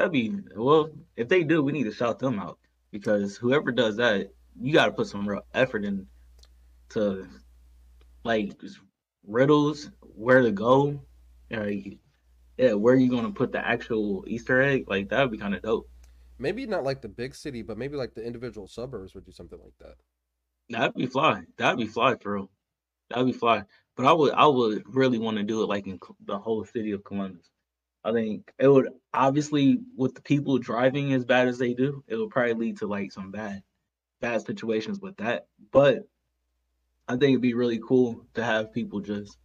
That'd be well. If they do, we need to shout them out because whoever does that, you got to put some real effort in to like riddles, where to go, like yeah, where you gonna put the actual Easter egg? Like that would be kind of dope. Maybe not like the big city, but maybe like the individual suburbs would do something like that. That'd be fly. That'd be fly for real. That'd be fly. But I would, I would really want to do it like in the whole city of Columbus. I think it would obviously with the people driving as bad as they do, it would probably lead to like some bad, bad situations with that. But I think it'd be really cool to have people just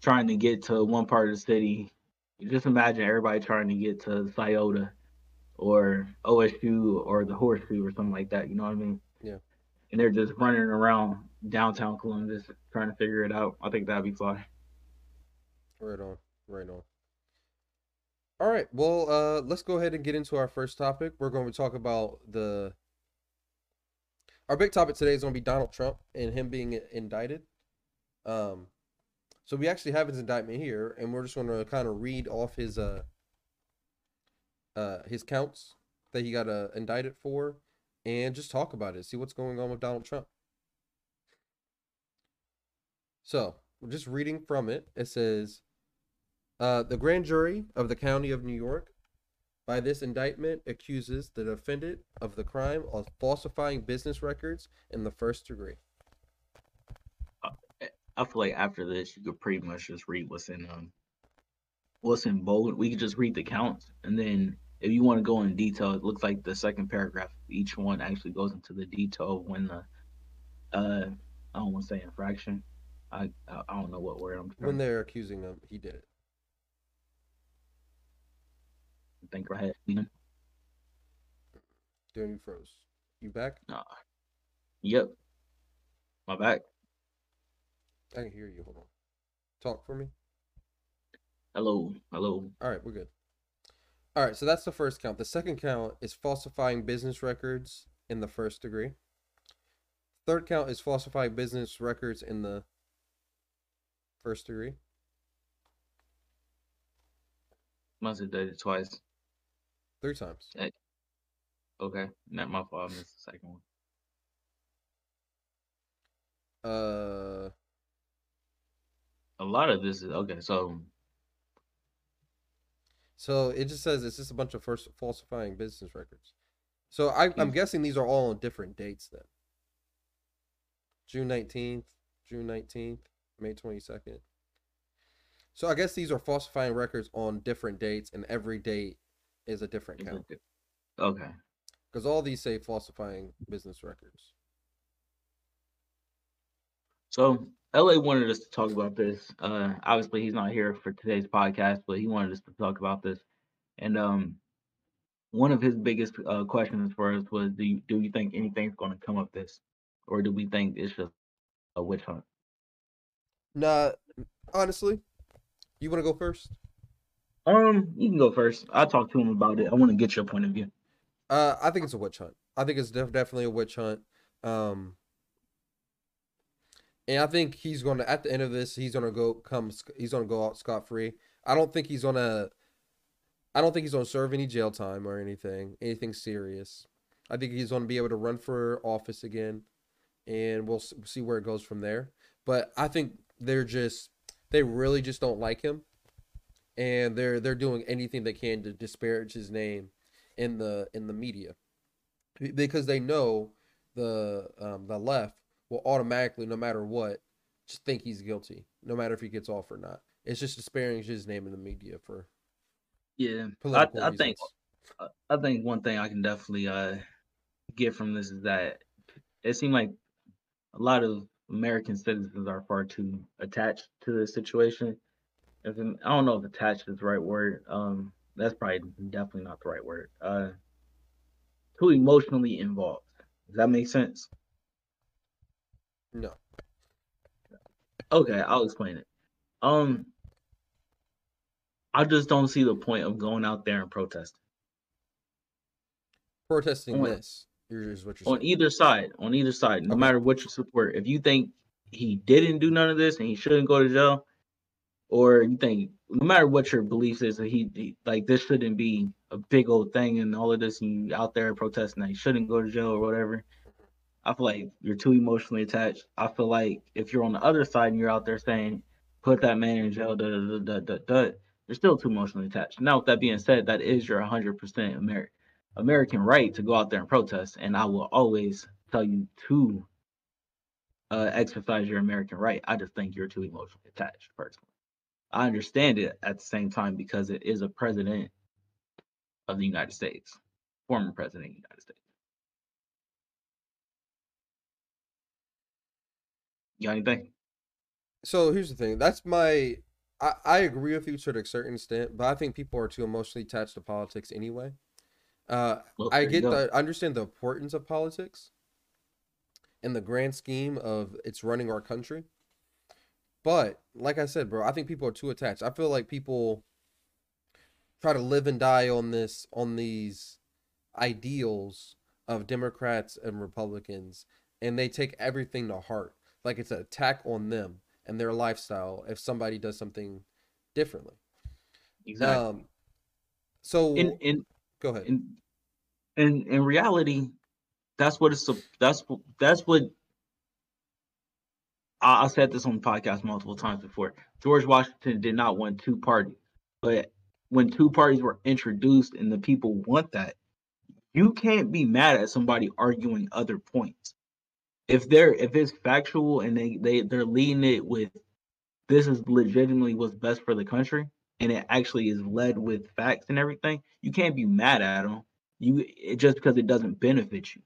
trying to get to one part of the city. You just imagine everybody trying to get to Scioto or OSU or the Horseshoe or something like that. You know what I mean? Yeah. And they're just running around downtown Columbus trying to figure it out. I think that'd be fly. Right on. Right on. All right. Well, uh, let's go ahead and get into our first topic. We're going to talk about the. Our big topic today is going to be Donald Trump and him being indicted. Um, so we actually have his indictment here, and we're just going to kind of read off his uh, uh, his counts that he got uh, indicted for, and just talk about it. See what's going on with Donald Trump. So we're just reading from it. It says, uh, the grand jury of the county of New York, by this indictment, accuses the defendant of the crime of falsifying business records in the first degree. I feel like after this, you could pretty much just read what's in um what's in bold. We could just read the counts, and then if you want to go in detail, it looks like the second paragraph, each one actually goes into the detail of when the uh I don't want to say infraction. I I, I don't know what word I'm. When they're accusing him, he did it. Think right. Darren, you froze. You back? Nah. Yep. My back. I can hear you. Hold on. Talk for me. Hello. Hello. All right, we're good. All right, so that's the first count. The second count is falsifying business records in the first degree. Third count is falsifying business records in the first degree. Must have did it twice. Three times. Hey. Okay, not my fault. I missed the second one. Uh, a lot of this is okay. So, so it just says it's just a bunch of first falsifying business records. So I, I'm guessing these are all on different dates then. June nineteenth, June nineteenth, May twenty second. So I guess these are falsifying records on different dates, and every date is a different count. Okay. Because all these say falsifying business records. So LA wanted us to talk about this. Uh, obviously, he's not here for today's podcast, but he wanted us to talk about this. And um, one of his biggest uh, questions for us was, do you, do you think anything's going to come of this, or do we think it's just a witch hunt? Nah, honestly, you want to go first? Um, you can go first. I'll talk to him about it. I want to get your point of view. Uh, I think it's a witch hunt. I think it's def- definitely a witch hunt. Um, and I think he's to at the end of this, he's to go come. He's to go out scot free. I don't think he's to. I don't think he's to serve any jail time or anything, anything serious. I think he's to be able to run for office again, and we'll see where it goes from there. But I think they're just they really just don't like him and they're they're doing anything they can to disparage his name in the in the media because they know the um, the left will automatically, no matter what, just think he's guilty, no matter if he gets off or not. It's just disparaging his name in the media for yeah. I, I think I think one thing I can definitely uh get from this is that it seemed like a lot of American citizens are far too attached to the situation if I don't know if attached is the right word. Um, that's probably definitely not the right word. Uh, too emotionally involved. Does that make sense? No. Okay, I'll explain it. Um, I just don't see the point of going out there and protesting. Protesting on, this is what you're on saying. either side. On either side, no okay. matter what you support. If you think he didn't do none of this and he shouldn't go to jail, or you think no matter what your beliefs is, that he, he like this shouldn't be a big old thing and all of this, and you out there protesting that he shouldn't go to jail or whatever. I feel like you're too emotionally attached. I feel like if you're on the other side and you're out there saying, put that man in jail, da da da da da, you're still too emotionally attached. Now, with that being said, that is your 100% American American right to go out there and protest, and I will always tell you to uh, exercise your American right. I just think you're too emotionally attached, personally. I understand it at the same time because it is a president of the United States, former president of the United States. You got anything? So here's the thing. That's my. I, I agree with you to a certain extent, but I think people are too emotionally attached to politics anyway. Uh, Well, I get the I understand the importance of politics in the grand scheme of it's running our country. But like I said, bro, I think people are too attached. I feel like people try to live and die on this on these ideals of Democrats and Republicans and they take everything to heart. Like it's an attack on them and their lifestyle if somebody does something differently. Exactly. Um so in in go ahead. in in in reality, that's what it's that's that's what I, I said this on the podcast multiple times before. George Washington did not want two parties, but when two parties were introduced and the people want that, you can't be mad at somebody arguing other points. If they're if it's factual and they they they're leading it with this is legitimately what's best for the country and it actually is led with facts and everything, you can't be mad at them. You it, just because it doesn't benefit you,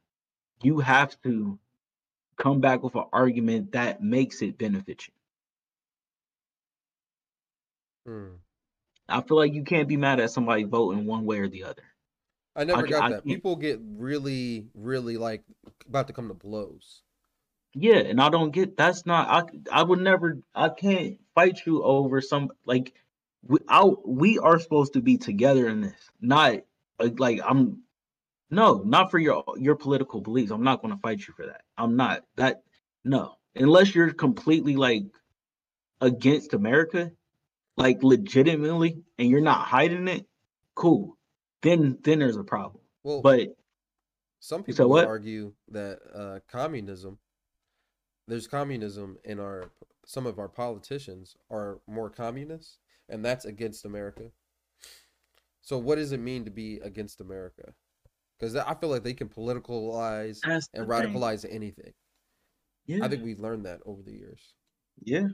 you have to come back with an argument that makes it benefit you. Hmm. I feel like you can't be mad at somebody voting one way or the other. I never ca- got I that. can't- People get really, really like about to come to blows. Yeah, and I don't get that's not I I would never I can't fight you over some like we I, we are supposed to be together in this. Not like, like I'm no, not for your your political beliefs. I'm not going to fight you for that. I'm not. That no. Unless you're completely like against America, like legitimately and you're not hiding it, cool. Then then there's a problem. Well, But some people said would argue that uh, communism, there's communism in our some of our politicians are more communist, and that's against America. So what does it mean to be against America? Because I feel like they can politicalize that's and the thing. radicalize anything. Yeah. I think we've learned that over the years. Yeah.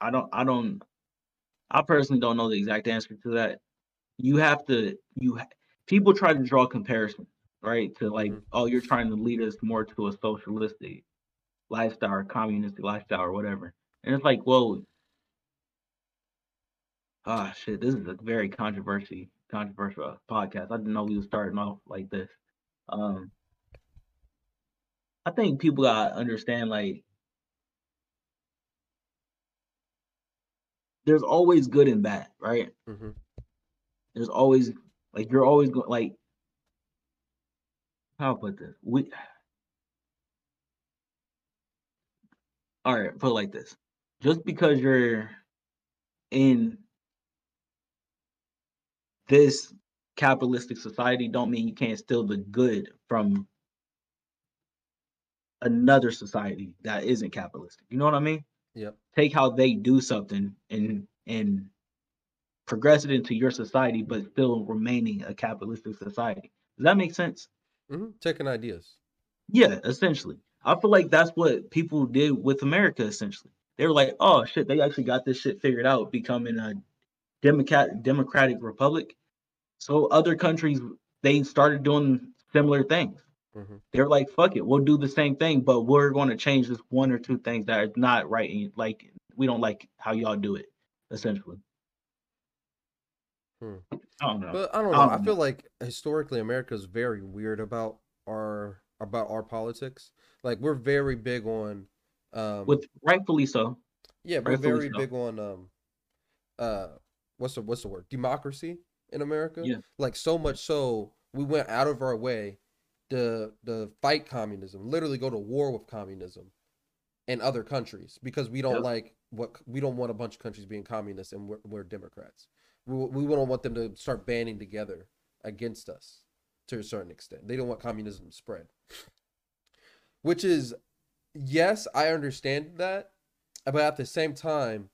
I don't I don't I personally don't know the exact answer to that. You have to you ha- people try to draw comparison, right? To like, Mhm. oh, you're trying to lead us more to a socialistic lifestyle or communistic lifestyle or whatever. And it's like, well, ah shit, this is a very controversy controversial podcast. I didn't know we were starting off like this. Um I think people gotta understand like there's always good and bad, right? Mm-hmm. There's always like you're always going like how put this. We all right, put it like this. Just because you're in this capitalistic society don't mean you can't steal the good from another society that isn't capitalistic. You know what I mean? Yep. take how they do something and and progress it into your society, but still remaining a capitalistic society. Does that make sense? Mm-hmm. Taking ideas. Yeah, essentially. I feel like that's what people did with America. Essentially, they were like, "Oh shit, they actually got this shit figured out, becoming a democratic democratic republic." So other countries they started doing similar things. hmm They're like, "Fuck it, we'll do the same thing, but we're going to change this one or two things that are not right. And like, we don't like how y'all do it." Essentially. Hmm. I don't know. But I don't know. I Um, feel like historically America is very weird about our about our politics. Like we're very big on um With rightfully so. yeah, we're rightfully very so. big on um uh what's the what's the word? Democracy in America. Yeah. Like so much so we went out of our way to to fight communism, literally go to war with communism in other countries because we don't Yep. like what we don't want a bunch of countries being communists and we're, we're Democrats. We we don't want them to start banding together against us to a certain extent. They don't want communism to spread. Which is yes, I understand that, but at the same time,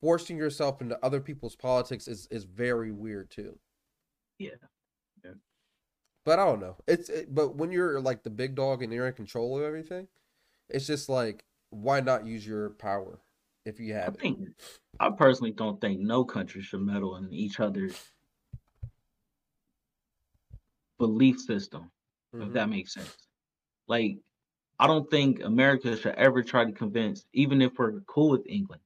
forcing yourself into other people's politics is is very weird too. Yeah. yeah. But I don't know. It's it, but when you're like the big dog and you're in control of everything, it's just like why not use your power if you have I think I personally don't think no country should meddle in each other's belief system, mm-hmm. if that makes sense. Like I don't think America should ever try to convince, even if we're cool with England,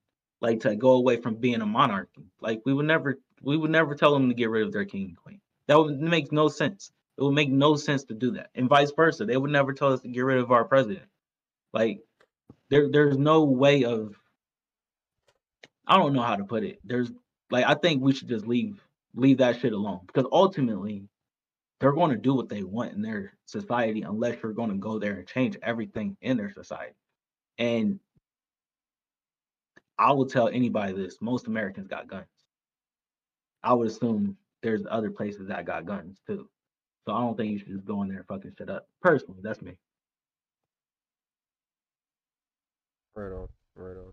like to go away from being a monarchy. Like we would never we would never tell them to get rid of their king and queen. That would make no sense. It would make no sense to do that. And vice versa. They would never tell us to get rid of our president. Like there there's no way of I don't know how to put it. There's like I think we should just leave leave that shit alone because ultimately they're going to do what they want in their society unless you're going to go there and change everything in their society. And I will tell anybody this: most Americans got guns. I would assume there's other places that got guns too. So I don't think you should just go in there and fucking shit up. Personally, that's me. Right on, right on.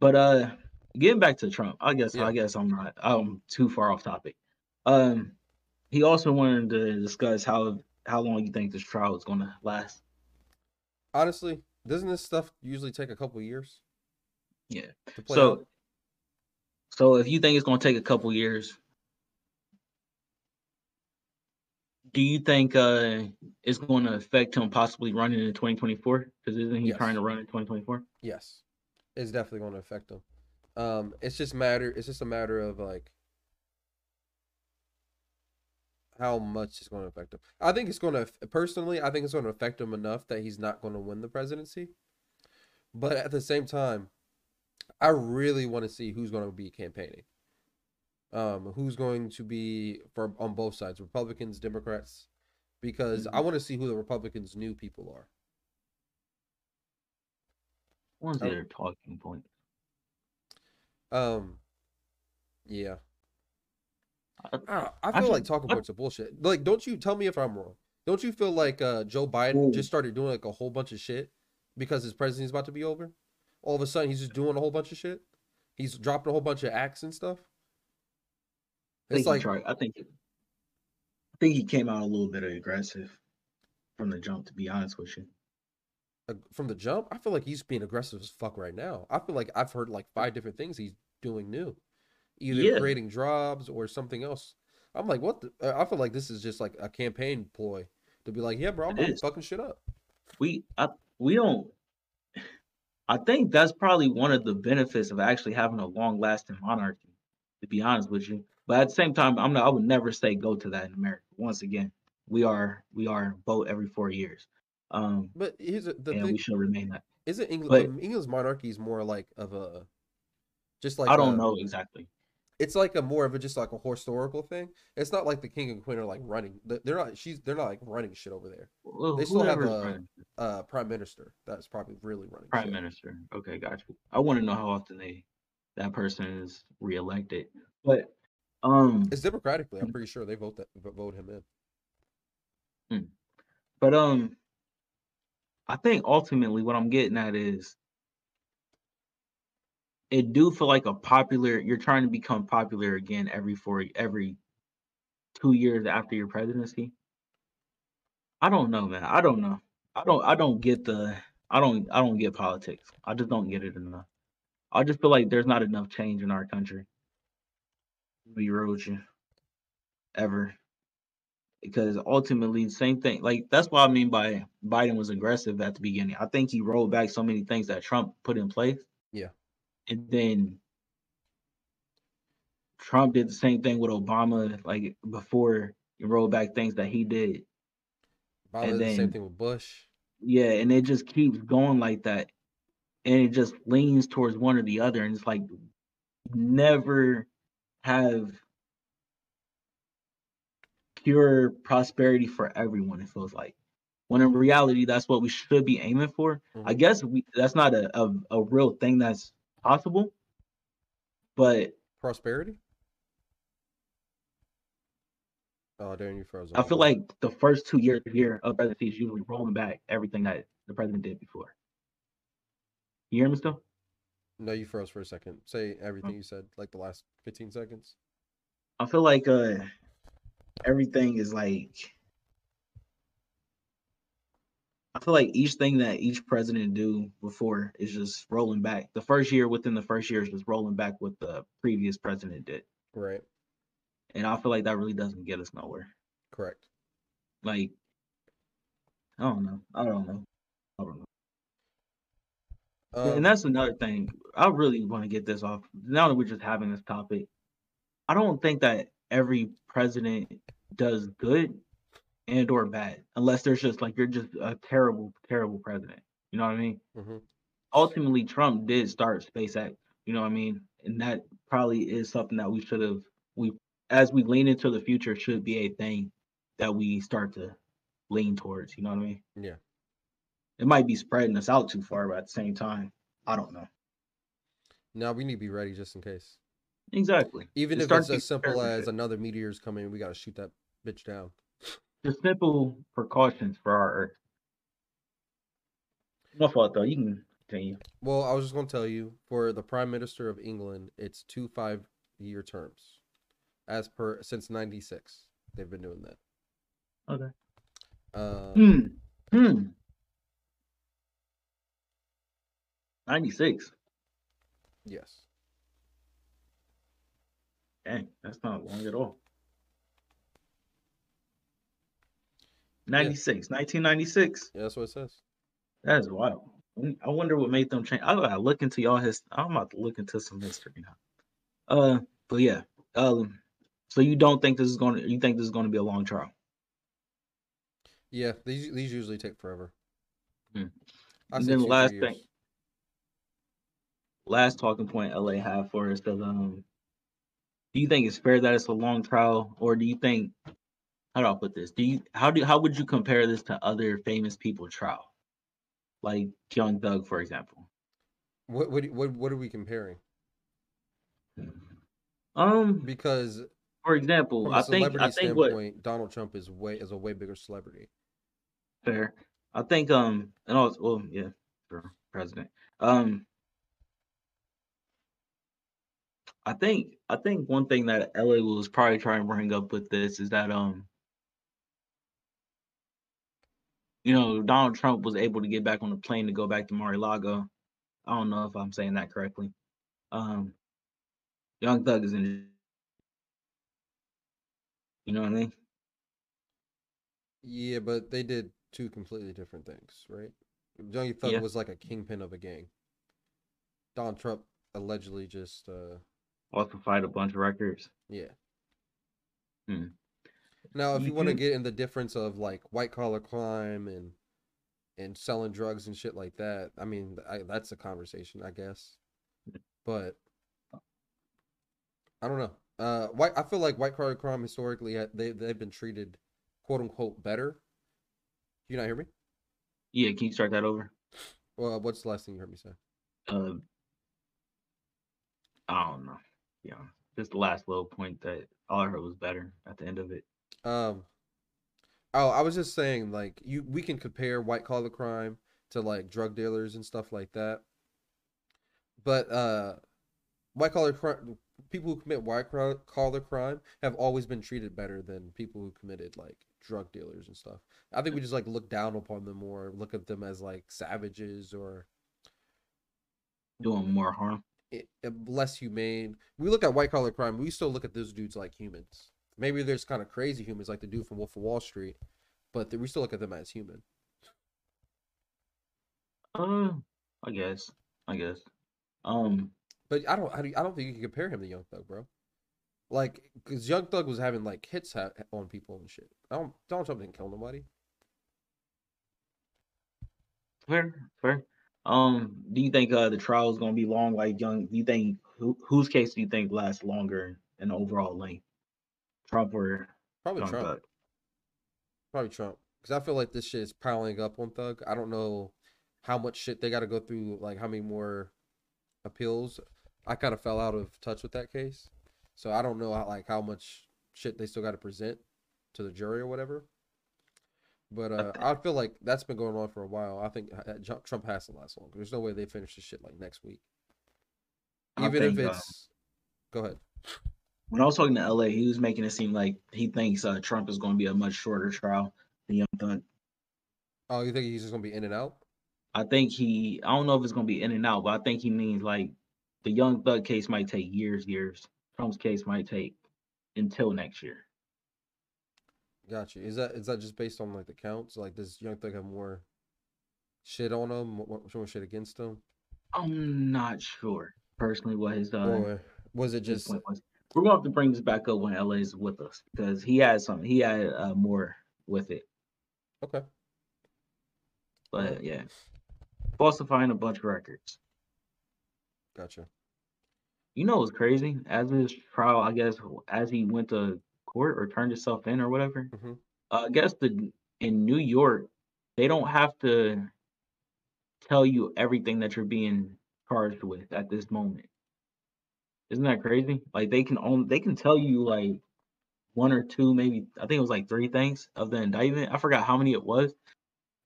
But uh, getting back to Trump, I guess yeah. I guess I'm not I'm too far off topic. Um, he also wanted to discuss how how long you think this trial is going to last. Honestly, doesn't this stuff usually take a couple years? Yeah. So, out? so if you think it's going to take a couple years, do you think uh, it's going to affect him possibly running in 2024? Because isn't he yes. trying to run in 2024? Yes, it's definitely going to affect him. Um, it's just matter. It's just a matter of like how much it's going to affect him. I think it's going to personally. I think it's going to affect him enough that he's not going to win the presidency. But at the same time, I really want to see who's going to be campaigning. Um, who's going to be for on both sides, Republicans, Democrats, because mm-hmm. I want to see who the Republicans' new people are. What's their talking point? Um, yeah. I, I feel I like talking points are bullshit. Like, don't you tell me if I'm wrong? Don't you feel like uh, Joe Biden Ooh. just started doing like a whole bunch of shit because his presidency is about to be over? All of a sudden, he's just doing a whole bunch of shit. He's dropping a whole bunch of acts and stuff. It's like tried, I think I think he came out a little bit aggressive from the jump. To be honest with you, from the jump, I feel like he's being aggressive as fuck right now. I feel like I've heard like five different things he's doing new either yeah. creating jobs or something else. I'm like, what? The? Uh, I feel like this is just like a campaign ploy to be like, yeah, bro, I'm fucking shit up. We, I, we don't. I think that's probably one of the benefits of actually having a long-lasting monarchy. To be honest with you, but at the same time, I'm not. I would never say go to that in America. Once again, we are we are vote every four years. Um, but here's the and thing, we should remain that. Isn't England? England's monarchy is more like of a, just like I don't a, know exactly it's like a more of a just like a historical thing. It's not like the king and queen are like running. They're not. She's. They're not like running shit over there. Well, they still have a, a, prime minister that's probably really running. Prime shit. minister. Okay, got you. I want to know how often they that person is reelected, but um, it's democratically. I'm pretty sure they vote that vote him in. Hmm. But um, I think ultimately what I'm getting at is it do feel like a popular you're trying to become popular again every four every two years after your presidency? I don't know man. I don't know. I don't i don't get the i don't i don't get politics. I just don't get it enough. I just feel like there's not enough change in our country. Be real with you. Ever. Because ultimately same thing like that's what i mean by biden was aggressive at the beginning. I think he rolled back so many things that trump put in place and then Trump did the same thing with Obama, like before he rolled back things that he did. Obama and did then, the same thing with Bush. Yeah, and it just keeps going like that. And it just leans towards one or the other. And it's like never have pure prosperity for everyone, it feels like. when in reality that's what we should be aiming for. I Mhm. guess we that's not a, a, a real thing that's possible, but Prosperity. Oh, Darren, you froze. I feel like the first two years here of presidency is usually rolling back everything that the president did before. You hear me still? No, you froze for a second. Say everything you said, like the last 15 seconds. I feel like uh everything is like I feel like each thing that each president do before is just rolling back. The first year within the first year is just rolling back what the previous president did. Right. And I feel like that really doesn't get us nowhere. Correct. Like I don't know. I don't know. I don't know. Um, and that's another thing. I really want to get this off. Now that we're just having this topic, I don't think that every president does good and or bad, unless there's just like you're just a terrible, terrible president. You know what I mean? mhm. Ultimately, Trump did start SpaceX. You know what I mean? And that probably is something that we should have we as we lean into the future should be a thing that we start to lean towards. You know what I mean? Yeah. It might be spreading us out too far, but at the same time, I don't know. Now we need to be ready just in case. Exactly. Even Just if it's as simple as another meteor's coming, we got to shoot that bitch down. Just simple precautions for our Earth. My fault though. You can continue. Well, I was just going to tell you for the Prime Minister of England, it's two five year terms. As per since 96. They've been doing that. Okay. Um, Hmm. Hmm. Ninety six. yes. Dang, that's not long at all. 96, 1996. Yeah, that's what it says. That is wild. I wonder what made them change. I gotta look into y'all his. I'm about to look into some history now. Uh, but yeah. Um, so you don't think this is going to? You think this is going to be a long trial? Yeah, these these usually take forever. Hmm. And then last thing- Last talking point LA have for us is um. Do you think it's fair that it's a long trial, or do you think? How do I put this? Do you how do how would you compare this to other famous people trial, like Young Thug, for example? What what what what are we comparing? Um, Because for example, I think I think what Donald Trump is way is a way bigger celebrity. Fair. I think um and also well yeah for president. Um I think I think one thing that LA was probably trying to bring up with this is that um you know Donald Trump was able to get back on the plane to go back to Mar-a-Lago. I don't know if I'm saying that correctly. Um Young Thug is in you know what I mean? Yeah, but they did two completely different things, right? Young Thug Yeah. was like a kingpin of a gang. Donald Trump allegedly just uh Also fight a bunch of records. yeah. Hmm. Now, if You you want to get in the difference of like white collar crime and and selling drugs and shit like that, I mean, I, that's a conversation, I guess. But I don't know. Uh, white. I feel like white collar crime historically they they've been treated quote unquote better. Do you not hear me? Yeah, can you start that over? Well, what's the last thing you heard me say? uh, I don't know. Yeah, just the last little point that all I heard was better at the end of it. Um, oh, I was just saying, like you, we can compare white collar crime to like drug dealers and stuff like that. But uh, white collar crime, people who commit white collar crime have always been treated better than people who committed like drug dealers and stuff. I think we just like look down upon them or look at them as like savages or Doing more harm. i- i- less humane. We look at white collar crime, we still look at those dudes like humans. Maybe there's kind of crazy humans like the dude from Wolf of Wall Street, but we still look at them as human. Uh, I guess. I guess. Um, But I don't, I don't, think you can compare him to Young Thug, bro. Like, because Young Thug was having like hits ha- on people and shit. I don't, Donald Trump didn't kill nobody. fair, fair. Um, do you think uh the trial is gonna be long? Like young, do you think who whose case do you think lasts longer in overall length? Trump or Probably Trump. Probably Trump. because I feel like this shit is piling up on Thug. I don't know how much shit they got to go through, like how many more appeals. I kind of fell out of touch with that case, so I don't know how, like how much shit they still got to present to the jury or whatever. But uh, I feel like that's been going on for a while. I think uh, Trump has to last longer. There's no way they finish this shit like next week, even if think, uh, it's. Go ahead. When I was talking to LA, he was making it seem like he thinks uh, Trump is going to be a much shorter trial than Young Thug. Oh, you think he's just gonna be in and out? I think he, I don't know if it's going to be in and out, but I think he means like the Young Thug case might take years, years. Trump's case might take until next year. Gotcha. Is that is that just based on like the counts? Like, does Young Thug have more shit on him? More, more shit against him? I'm not sure personally what his uh, or was it just. We're going to have to bring this back up when LA is with us because he had some, he had uh, more with it. okay? But yeah, falsifying a bunch of records. Gotcha. You know what's crazy? As his trial, I guess, as he went to court or turned himself in or whatever, Mhm. uh, I guess the in New York, they don't have to tell you everything that you're being charged with at this moment. Isn't that crazy? Like they can only they can tell you like one or two, maybe I think it was like three things of the indictment. I forgot how many it was.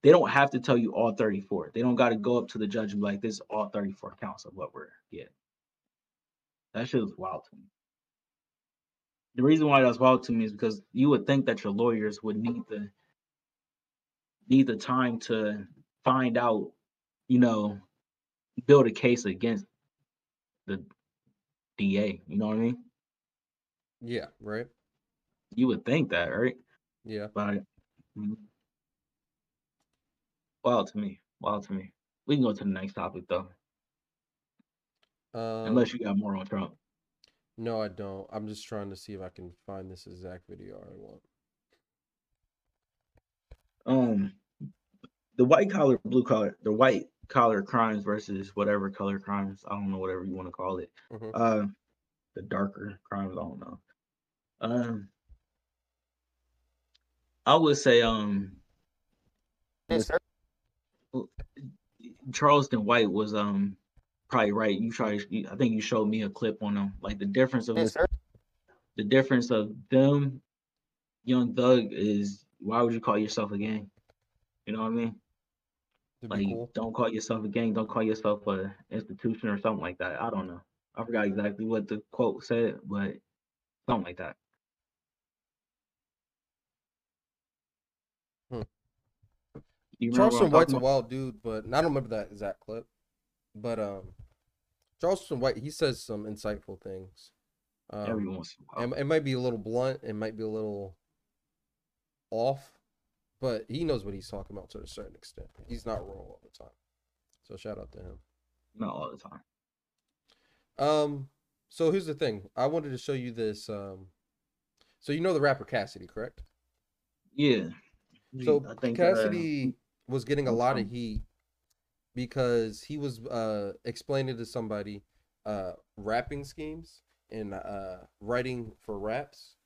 They don't have to tell you all 34. They don't got to go up to the judge and be like, this is all 34 counts of what we're getting. That shit was wild to me. The reason why that's wild to me is because you would think that your lawyers would need the need the time to find out, you know, build a case against the DA. You know what I mean? Yeah. Right. You would think that, right? Yeah. But mm, wild to me. Wild to me. We can go to the next topic though, Um, unless you got more on Trump. no, I don't. I'm just trying to see if I can find this exact video I want. um the white collar blue collar the white collar crimes versus whatever color crimes i don't know whatever you want to call it Mhm. uh the darker crimes i don't know. Um i would say um Yes, charleston white was um probably right. You try i think you showed me a clip on them. Like the difference of Yes, the difference of them young thug is why would you call yourself a gang? You know what i mean Like, be cool. don't call yourself a gang. Don't call yourself a institution or something like that. I don't know. I forgot exactly what the quote said, but something like that. Hmm. You remember what Charleston I'm White's a wild dude, but I don't remember that exact clip. But um, Charleston White he says some insightful things. about? Every Um, once in a while. it, it might be a little blunt. It might be a little off, but he knows what he's talking about to a certain extent. He's not wrong all the time. So shout out to him. Not all the time. Um, so here's the thing. I wanted to show you this. Um, so you know the rapper Cassidy, correct? Yeah. So I think uh, Cassidy was getting a I'm lot of heat because he was uh explaining to somebody uh rapping schemes and uh writing for raps.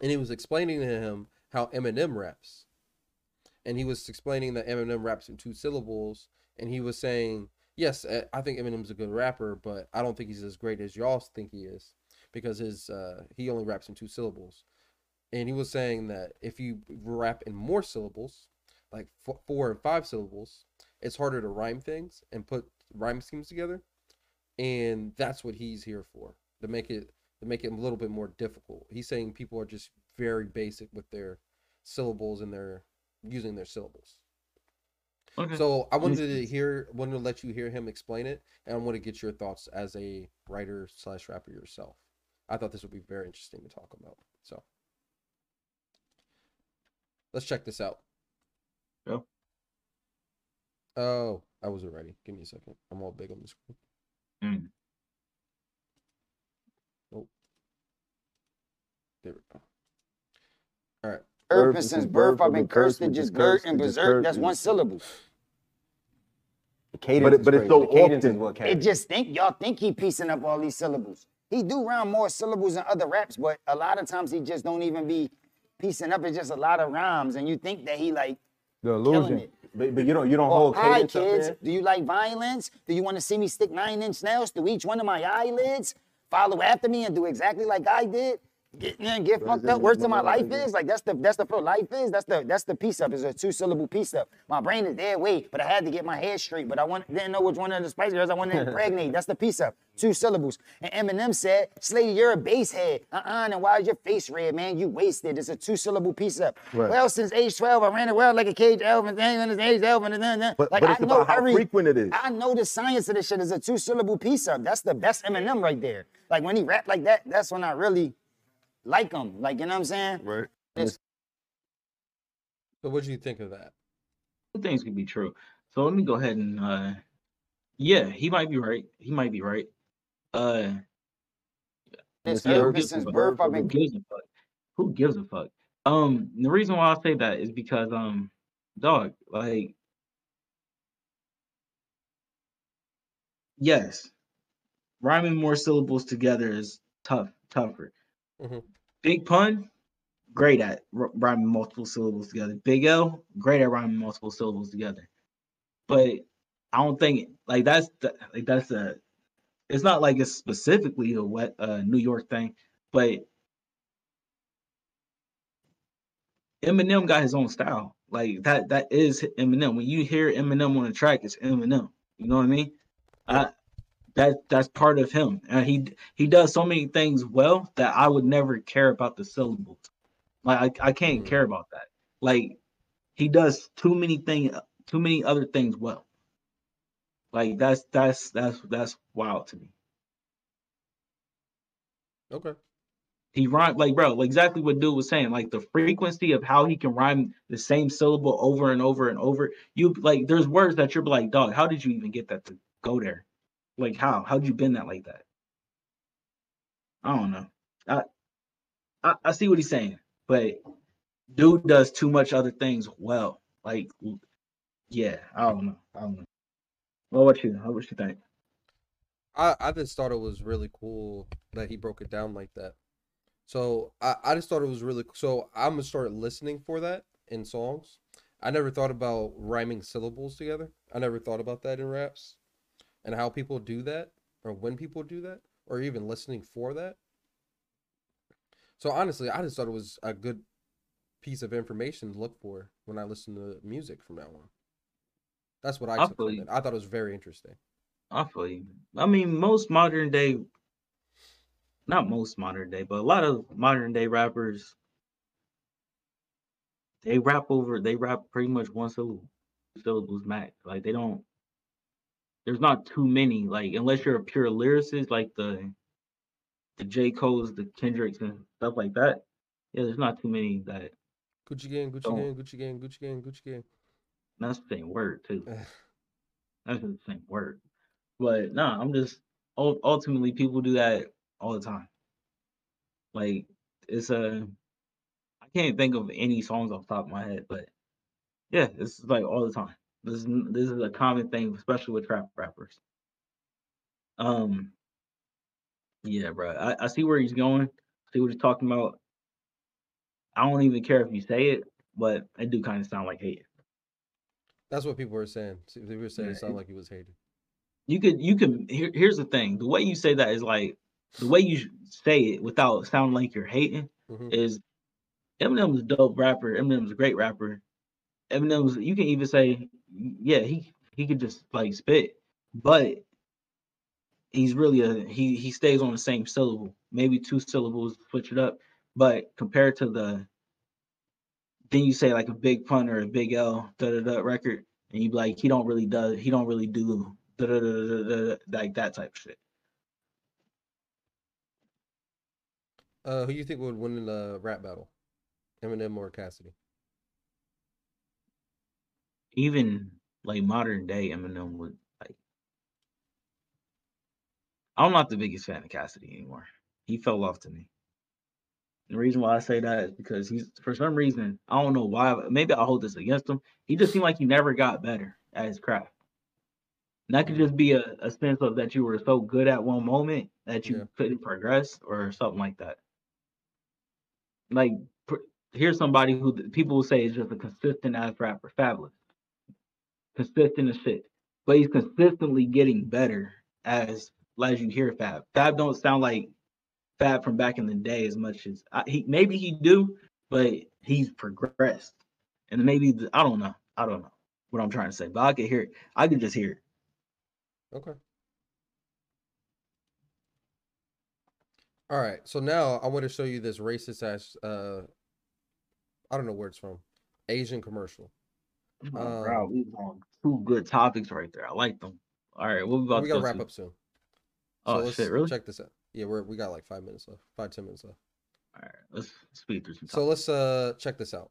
And he was explaining to him how Eminem raps. And he was explaining that Eminem raps in two syllables and he was saying, "Yes, uh, I think Eminem's a good rapper, but I don't think he's as great as y'all think he is because his uh he only raps in two syllables." and he was saying that if you rap in more syllables, like f- four and five syllables, it's harder to rhyme things and put rhyme schemes together, and that's what he's here for to make it to make it a little bit more difficult. He's saying people are just very basic with their syllables and their using their syllables. Okay. So I wanted to hear, wanted to let you hear him explain it, and I want to get your thoughts as a writer slash rapper yourself. I thought this would be very interesting to talk about. So let's check this out. Go. Oh, I wasn't ready. Give me a second. I'm all big on the screen. Mm. There we go. All right. Ever since birth, I've been cursed and just girt and berserk. That's one syllable. The cadence But it- but it's so the cadence is often- It just think y'all think he piecing up all these syllables. He do round more syllables than other raps, but a lot of times he just don't even be piecing up It's just a lot of rhymes, and you think that he like The illusion. it. But, but you don't you don't Well, hold hi kids. Do you like violence? Do you want to see me stick nine inch nails through each one of my eyelids? Follow after me and do exactly like I did? Get, yeah, get fucked up. Worse than my life is. Like that's the that's the flow. Life is. That's the that's the piece up. It's a two syllable piece up. My brain is dead weight, but I had to get my head straight. But I want, didn't know which one of the Spice Girls I wanted to impregnate. That's the piece up. Two syllables. And Eminem said, Slady, you're a bass head. Uh-uh, and why is your face red, man? You wasted. It's a two syllable piece up. Right. Well, since age 12, I ran world like a cage elephant. Thing on his age elephant. and then- then- But- like but I it's know about how every frequent it is. I know the science of this shit is a two syllable piece up. That's the best Eminem right there. Like when he rap like that, that's when I really like them. Like, you know what I'm saying? Right. So what do you think of that? Two things could be true. So let me go ahead and uh yeah, he might be right. He might be right. Uh Since Yeah, ever who gives since a fuck? birth, I've who gives a fuck? Who gives a fuck? Um, the reason why I say that is because um, dog, like, yes, rhyming more syllables together is tough, tougher. Mhm. Big pun, great at rhyming multiple syllables together. Big L, great at rhyming multiple syllables together. But I don't think like that's the, like that's a. It's not like it's specifically a wet uh, New York thing, but Eminem got his own style. Like that that is Eminem. When you hear Eminem on the track, it's Eminem. You know what I mean? I, that that's part of him. And he he does so many things well that I would never care about the syllables. Like I, I can't Mm. care about that. Like he does too many things too many other things well. Like that's that's that's that's wild to me. Okay. He rhyme like bro, like exactly what dude was saying. Like the frequency of how he can rhyme the same syllable over and over and over. You like there's words that you're like, dog, how did you even get that to go there? Like how? How'd you bend that like that? I don't know. I I, I see what he's saying, but dude does too much other things well. Like yeah, I don't know. I don't know. Well, what you what you think? I, I just thought it was really cool that he broke it down like that. So I, I just thought it was really so I'm gonna start listening for that in songs. I never thought about rhyming syllables together. I never thought about that in raps and how people do that or when people do that or even listening for that. So honestly, I just thought it was a good piece of information to look for when I listen to music from now on. That's what I I took feel from it. I thought it was very interesting. I feel you. I mean, most modern day, not most modern day, but a lot of modern day rappers, they rap over, they rap pretty much one syllable, syllables max. Like they don't. There's not too many. Like unless you're a pure lyricist, like the, the J Cole's, the Kendricks, and stuff like that. Yeah, there's not too many that. Gucci gang, Gucci Don't. gang, Gucci gang, Gucci gang, Gucci gang. That's the same word too. That's the same word. But nah, I'm just ultimately people do that all the time. Like it's a I can't think of any songs off the top of my head, but yeah, it's like all the time. This is this is a common thing, especially with trap rappers. Um yeah, bro. I, I see where he's going, see what he's talking about. I don't even care if you say it, but it do kind of sound like hate. That's what people were saying. They were saying Yeah, it sounded like he was hated. you could you can here, here's the thing the way you say that is like the way you say it without sounding like you're hating Mhm. is Eminem's a dope rapper Eminem's a great rapper Eminem's you can even say yeah he he could just like spit but he's really a he he stays on the same syllable maybe two syllables switch it up but compared to the then you say like a big pun or a big L da da da record and you be like he don't really does he don't really do da da da da da like that type of shit. Uh, who you think would win in the rap battle? Eminem or Cassidy? Even like modern day Eminem would like. I'm not the biggest fan of Cassidy anymore. He fell off to me. The reason why I say that is because he's for some reason I don't know why. Maybe I'll hold this against him. He just seemed like he never got better at his craft. And that could just be a, a sense of that you were so good at one moment that you Yeah. couldn't progress or something like that. Like pr- here's somebody who people will say is just a consistent ass rapper, Fabolous, consistent as shit, but he's consistently getting better as as you hear Fab. Fab don't sound like Fab from back in the day as much as I, he maybe he do, but he's progressed, and maybe the, I don't know, I don't know what I'm trying to say, but I could hear it. I could just hear it. Okay. All right. So now I want to show you this racist ass. Uh, I don't know where it's from. Asian commercial. Oh, Um, bro, we on two good topics right there. I like them. All right, what we about we to gotta go wrap to? up soon. So Oh let's shit, really? check this out. Yeah, we're we got like five minutes left. Five ten minutes left. All right, let's speed through some. So let's uh check this out.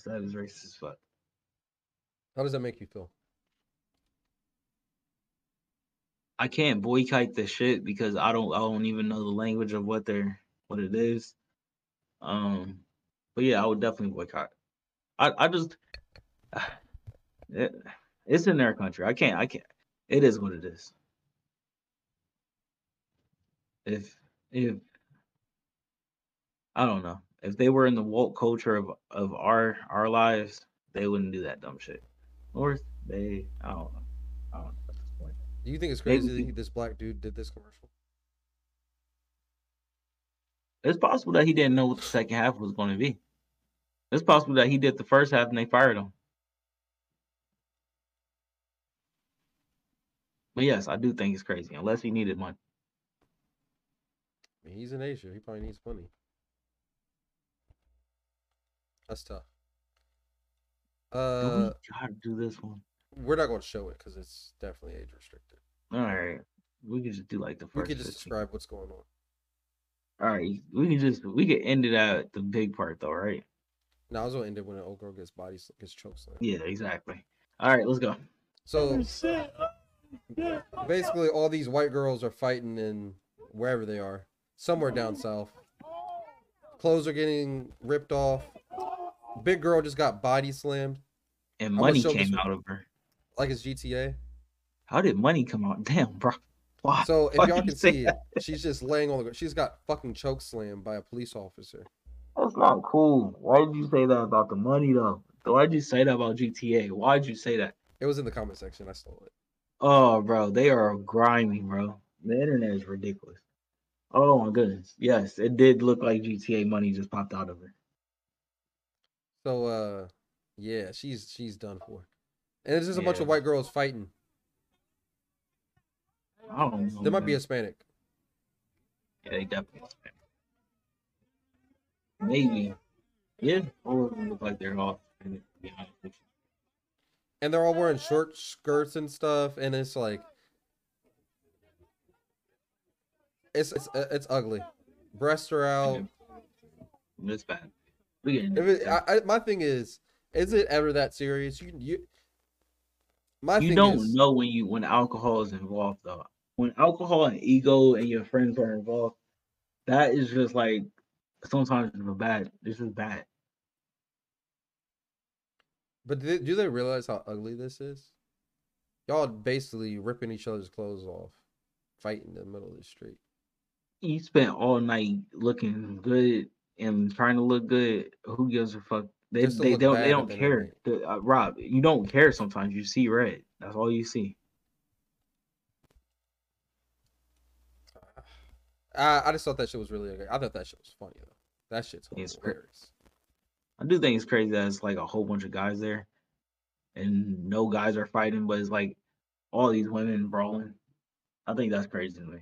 Yes, that is racist as fuck. How does that make you feel? I can't boycott this shit because I don't I don't even know the language of what they're what it is. Um, but yeah, I would definitely boycott. I I just it, it's in their country. I can't I can't. It is what it is. If if I don't know if they were in the woke culture of of our our lives, they wouldn't do that dumb shit. Or they I don't know. I don't know at this point. Do you think it's crazy we- that this black dude did this commercial? It's possible that he didn't know what the second half was going to be. It's possible that he did the first half and they fired him. But yes, I do think it's crazy, unless he needed money. I mean, he's in Asia. He probably needs money. That's tough. Do Uh, we gotta do this one. we're not going to show it because it's definitely age restricted. All right, we could just do like the first. We first. could just 15. describe what's going on. All right, we can just we could end it at the big part though, right? Now I was gonna end it when an old girl gets body gets choke slammed. Yeah, exactly. All right, let's go. So basically, all these white girls are fighting in wherever they are, somewhere down south. Clothes are getting ripped off. Big girl just got body slammed, And I'm money came out of her. like it's GTA. How did money come out? Damn, bro. Why? So if y'all can see, she's just laying on the ground. She's got fucking choke slammed by a police officer. That's not cool. Why did you say that about the money though? Why did you say that about GTA? Why did you say that? It was in the comment section. I stole it. Oh, bro, they are grimy, bro. The internet is ridiculous. Oh my goodness. Yes, it did look like GTA money just popped out of her. So uh, yeah, she's she's done for. And it's just a bunch of white girls fighting. I don't know. There might be. Hispanic. Yeah, they definitely. Maybe. Yeah. all of them look like they're off. to be honest with you. and they're all wearing short skirts and stuff, and it's like, it's it's uh, it's ugly. Breasts are out. It's bad. We getting If it, I, I, my thing is, is it ever that serious? You you. My you don't is, know when you when alcohol is involved though. When alcohol and ego and your friends are involved, that is just like sometimes it's bad. This is bad. but do they, do they realize how ugly this is? Y'all basically ripping each other's clothes off, fighting in the middle of the street. You spent all night looking good and trying to look good. Who gives a fuck? They to they don't they don't the end of care. The- uh, Rob, you don't care sometimes. You see red. That's all you see. I I just thought that shit was really. I thought that shit was funny though. That shit's It's cra- I do think it's crazy that it's like a whole bunch of guys there, and no guys are fighting, but it's like all these women brawling. I think that's crazy to me.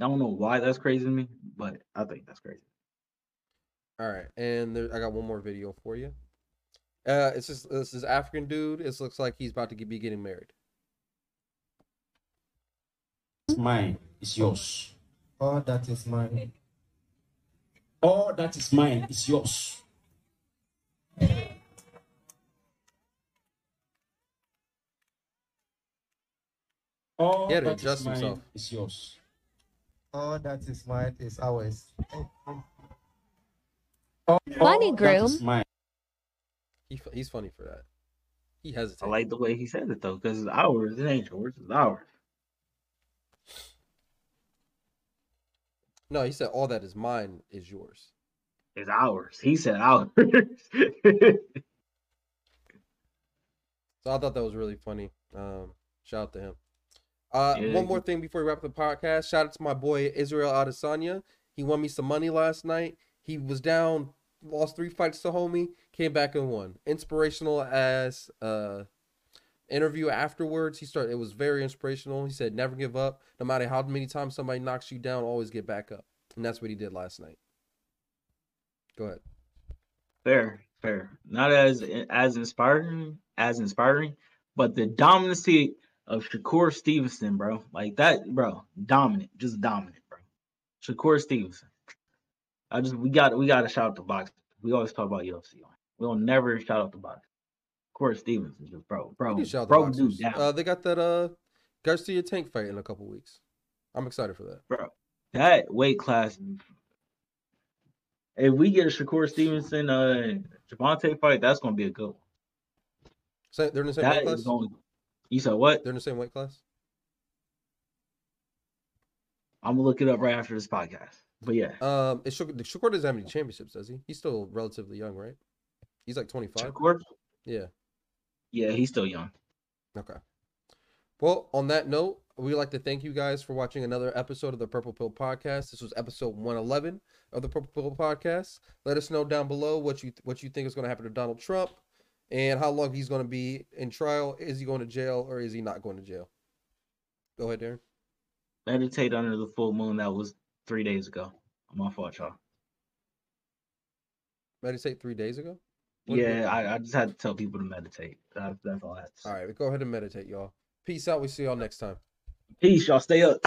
I don't know why that's crazy to me, but I think that's crazy. All right, and there, I got one more video for you. Uh, it's just this is African dude. It looks like he's about to get, be getting married. is mine is yours. All that is mine. All that is mine is yours. All He had to that is adjust mine himself. is yours. All that is mine is ours. All Funny, that Groom. He, he's funny for that. He hesitates. I like the way he said it though, because it's ours. It ain't yours. It's ours. No, he said all that is mine is yours. It's ours. He said ours. So I thought that was really funny. Um, shout out to him. Uh, Yeah, one more thing before we wrap up the podcast. Shout out to my boy Israel Adesanya. He won me some money last night. He was down, lost three fights to homie, came back and won. Inspirational as uh interview afterwards. He started. It was very inspirational. He said, "Never give up. No matter how many times somebody knocks you down, always get back up." And that's what he did last night. Go ahead. fair, fair. Not as as inspiring as inspiring, but the dominancy of Shakur Stevenson, bro. Like that, bro. Dominant, just dominant, bro. Shakur Stevenson. I just we got we got to shout out the box. We always talk about UFC. We don't never shout out the box. Shakur Stevenson, just bro, bro, We can shout out the bro, dude down, Uh, they got that uh Garcia Tank fight in a couple weeks. I'm excited for that. bro. That weight class. If we get a Shakur Stevenson, uh, Gervonta fight, that's gonna be a good one. So they're in the same That weight class. going. You said what? They're in the same weight class. I'm gonna look it up right after this podcast. But yeah, Um, is Shakur, Shakur doesn't have any championships, does he? He's still relatively young, right? He's like 25. Shakur, Yeah. yeah, he's still young. Okay. Well, on that note, we'd like to thank you guys for watching another episode of the Purple Pill Podcast. This was episode 111 of the Purple Pill Podcast. Let us know down below what you what you think is going to happen to Donald Trump and how long he's going to be in trial. Is he going to jail or is he not going to jail? Go ahead, Darren. Meditate under the full moon. That was three days ago. My fault, y'all. Meditate three days ago. What- Yeah, I, I just had to tell people to meditate. That's, that's all I had. All right, go ahead and meditate, y'all. Peace out. We see y'all next time. Peace, y'all. Stay up.